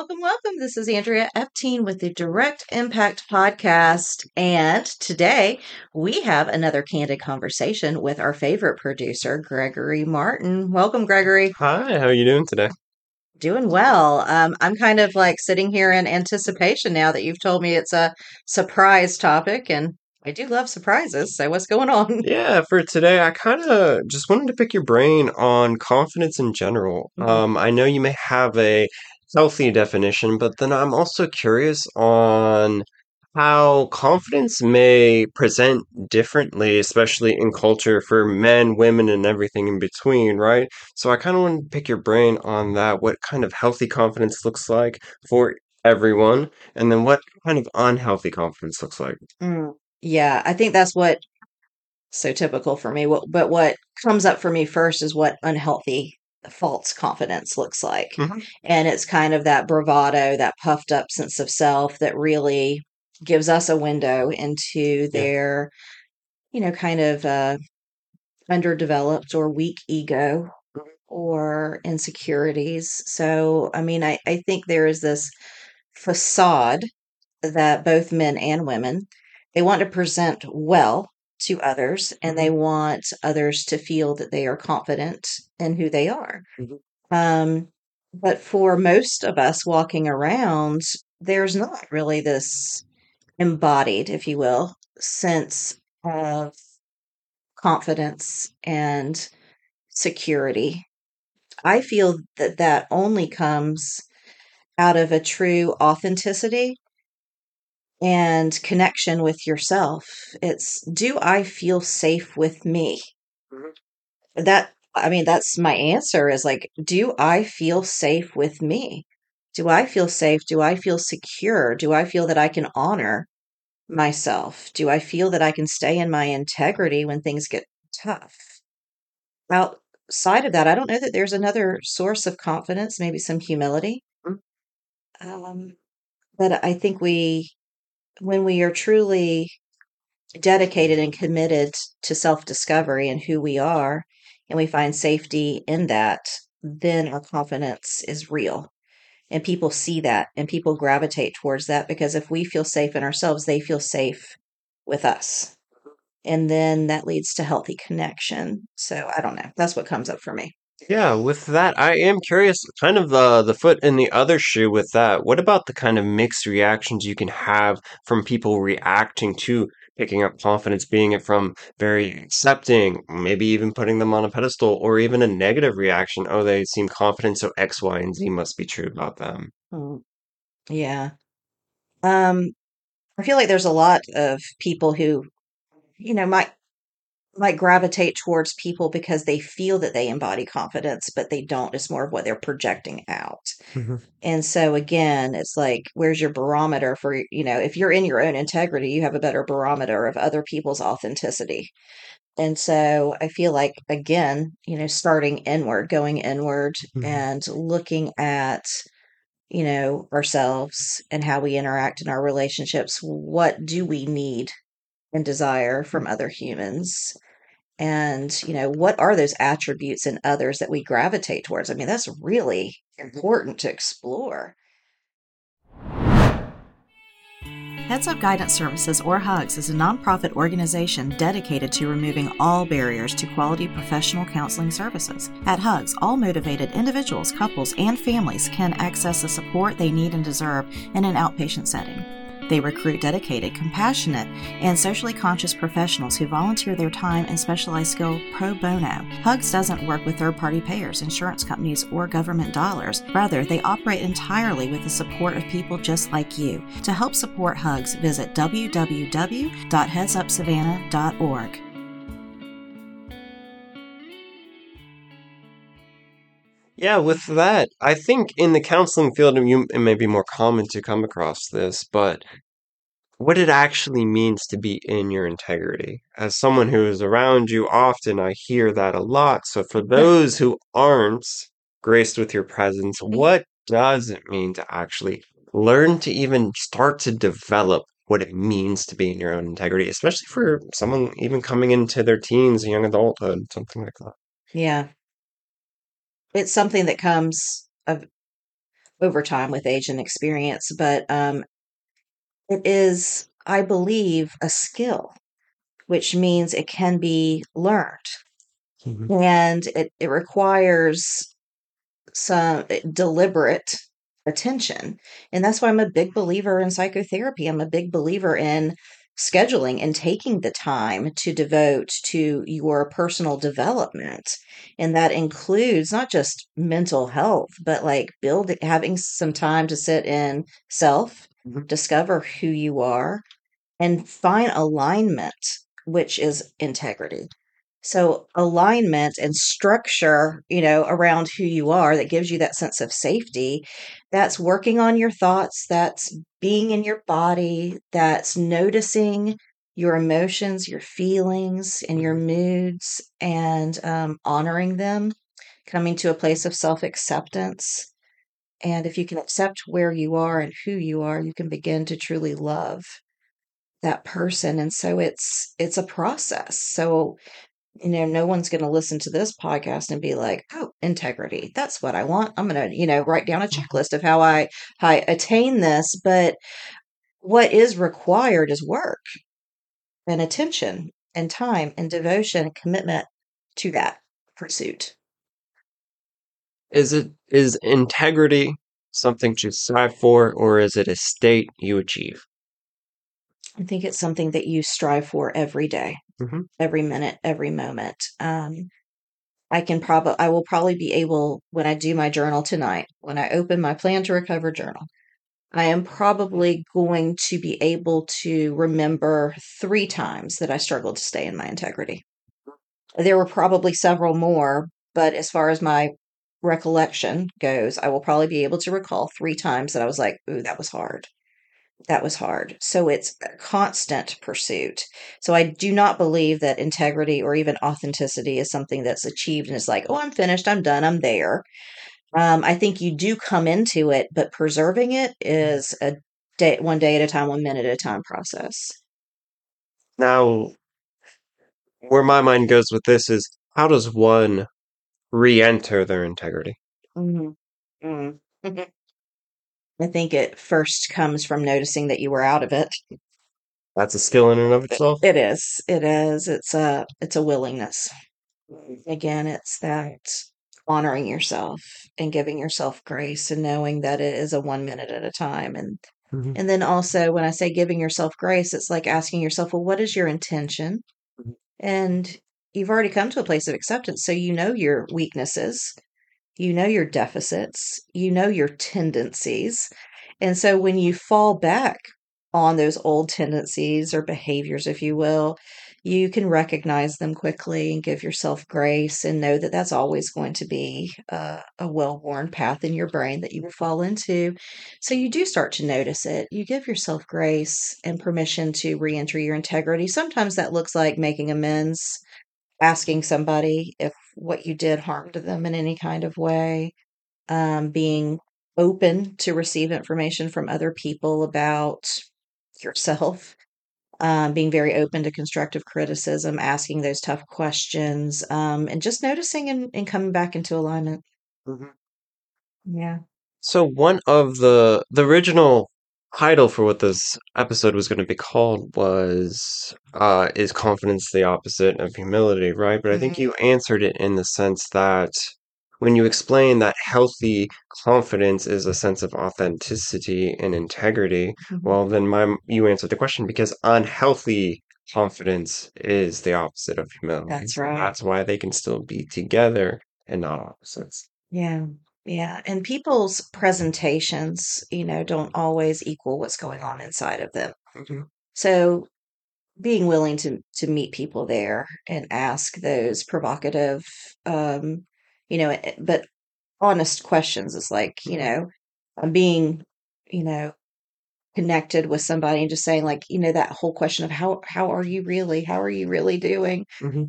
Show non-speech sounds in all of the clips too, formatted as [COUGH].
Welcome, welcome. This is Andrea Epting with the Direct Impact Podcast. And today we have another candid conversation with our favorite producer, Gregory Martin. Welcome, Gregory. Hi, how are you doing today? Doing well. Um, I'm kind of like sitting here in anticipation now that you've told me it's a surprise topic, and I do love surprises. So, what's going on? [LAUGHS] Yeah, for today, I kind of just wanted to pick your brain on confidence in general. Mhm. Um, I know you may have a healthy definition, but then I'm also curious on how confidence may present differently, especially in culture for men, women, and everything in between, right? So I kind of want to pick your brain on that, what kind of healthy confidence looks like for everyone, and then what kind of unhealthy confidence looks like. Mm, yeah, I think that's what so typical for me. What, but what comes up for me first is what unhealthy false confidence looks like. Mhm. And it's kind of that bravado, that puffed up sense of self that really gives us a window into Yeah. their, you know, kind of uh, underdeveloped or weak ego or insecurities. So, I mean, I, I think there is this facade that both men and women they want to present well to others and they Mhm. want others to feel that they are confident in who they are. Mhm. Um, but for most of us walking around, there's not really this embodied, if you will, sense of confidence and security. I feel that that only comes out of a true authenticity and connection with yourself. It's do I feel safe with me? Mhm. That I mean that's my answer is like do I feel safe with me? Do I feel safe? Do I feel secure? Do I feel that I can honor myself? Do I feel that I can stay in my integrity when things get tough? Outside of that, I don't know that there's another source of confidence, maybe some humility. Mm. Um, but I think we when we are truly dedicated and committed to self discovery and who we are, and we find safety in that, then our confidence is real. And people see that and people gravitate towards that because if we feel safe in ourselves, they feel safe with us. And then that leads to healthy connection. So I don't know. That's what comes up for me. Yeah, with that, I am curious, kind of the the foot in the other shoe with that. What about the kind of mixed reactions you can have from people reacting to picking up confidence, being it from very accepting, maybe even putting them on a pedestal, or even a negative reaction? Oh, they seem confident, so X, Y, and Z must be true about them. Mm, yeah. Um, I feel like there's a lot of people who, you know, might might gravitate towards people because they feel that they embody confidence, but they don't. It's more of what they're projecting out. Mhm. And so again, it's like, where's your barometer for, you know, if you're in your own integrity, you have a better barometer of other people's authenticity. And so I feel like, again, you know, starting inward, going inward Mhm. and looking at, you know, ourselves and how we interact in our relationships. What do we need and desire from other humans? And, you know, what are those attributes in others that we gravitate towards? I mean, that's really mm-hmm. important to explore. Heads Up Guidance Services, or HUGS, is a nonprofit organization dedicated to removing all barriers to quality professional counseling services. At HUGS, all motivated individuals, couples, and families can access the support they need and deserve in an outpatient setting. They recruit dedicated, compassionate, and socially conscious professionals who volunteer their time and specialized skill pro bono. HUGS doesn't work with third party payers, insurance companies, or government dollars. Rather, they operate entirely with the support of people just like you. To help support HUGS, visit www.headsupsavannah.org. Yeah, with that, I think in the counseling field, you, it may be more common to come across this, but what it actually means to be in your integrity. As someone who is around you often, I hear that a lot. So for those who aren't graced with your presence, mm-hmm. what does it mean to actually learn to even start to develop what it means to be in your own integrity, especially for someone even coming into their teens, young adulthood, something like that? Yeah. It's something that comes of over time with age and experience, but um, it is, I believe, a skill, which means it can be learned. Mhm. And it, it requires some eh, deliberate attention. And that's why I'm a big believer in psychotherapy. I'm a big believer in scheduling and taking the time to devote to your personal development. And that includes not just mental health, but like building, having some time to sit in self, Mhm. discover who you are, and find alignment, which is integrity. So alignment and structure, you know, around who you are that gives you that sense of safety. That's working on your thoughts, that's being in your body, that's noticing your emotions, your feelings, and your moods, and um, honoring them, coming to a place of self acceptance. And if you can accept where you are and who you are, you can begin to truly love that person. And so it's it's a process. So you know, no one's going to listen to this podcast and be like, "Oh, integrity. That's what I want. I'm going to, you know, write down a Mhm. checklist of how I how I attain this." But what is required is work and attention and time and devotion and commitment to that pursuit. Is it is integrity something to strive for, or is it a state you achieve? I think it's something that you strive for every day, Mhm. every minute, every moment. Um, I can probably, I will probably be able when I do my journal tonight, when I open my plan to recover journal. I am probably going to be able to remember three times that I struggled to stay in my integrity. There were probably several more, but as far as my recollection goes, I will probably be able to recall three times that I was like, ooh, that was hard. That was hard. So it's a constant pursuit. So I do not believe that integrity or even authenticity is something that's achieved and it's like, oh, I'm finished, I'm done, I'm there. Um, I think you do come into it, but preserving it is a day, one day at a time, one minute at a time process. Now, where my mind goes with this is how does one re-enter their integrity? Mhm. Mm. [LAUGHS] I think it first comes from noticing that you were out of it. That's a skill in and of itself. It is. It is. It's a it's a willingness. Again, it's that honoring yourself and giving yourself grace and knowing that it is a one minute at a time and Mhm. and then also when I say giving yourself grace, it's like asking yourself, well, what is your intention? Mhm. And you've already come to a place of acceptance, so you know your weaknesses, you know your deficits, you know your tendencies. And so when you fall back on those old tendencies or behaviors, if you will, you can recognize them quickly and give yourself grace and know that that's always going to be uh, a well worn path in your brain that you will fall into. So you do start to notice it. You give yourself grace and permission to re enter your integrity. Sometimes that looks like making amends, asking somebody if what you did harmed them in any kind of way, um, being open to receive information from other people about yourself, um, being very open to constructive criticism, asking those tough questions, um, and just noticing and, and coming back into alignment. Mhm. Yeah. So one of the the original title for what this episode was going to be called was uh is confidence the opposite of humility, right? But I think hmm you answered it in the sense that when you explain that healthy confidence is a sense of authenticity and integrity, hmm well then my you answered the question because unhealthy confidence is the opposite of humility. That's right. that's why they can still be together and not opposites. Yeah. Yeah. And people's presentations, you know, don't always equal what's going on inside of them. Mhm. So being willing to to meet people there and ask those provocative um you know eh, but honest questions. is like, you know, I'm being, you know, connected with somebody and just saying like, you know, that whole question of how how are you really? How are you really doing? hmm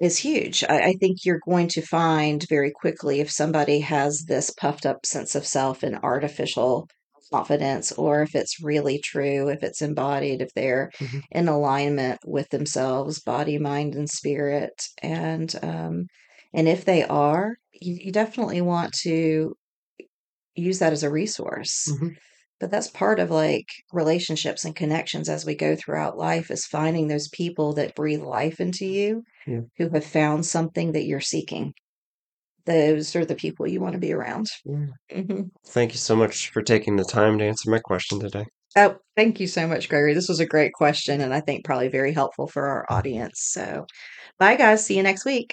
is huge. I, I think you're going to find very quickly if somebody has this puffed up sense of self and artificial confidence, or if it's really true, if it's embodied, if they're hmm in alignment with themselves, body, mind, and spirit. And um, and if they are, you, you definitely want to use that as a resource. hmm But that's part of like relationships and connections as we go throughout life is finding those people that breathe life into you Yeah. who have found something that you're seeking. Those are the people you want to be around. Yeah. hmm Thank you so much for taking the time to answer my question today. Oh, thank you so much, Gregory. This was a great question, and I think probably very helpful for our audience. So, bye, guys. See you next week.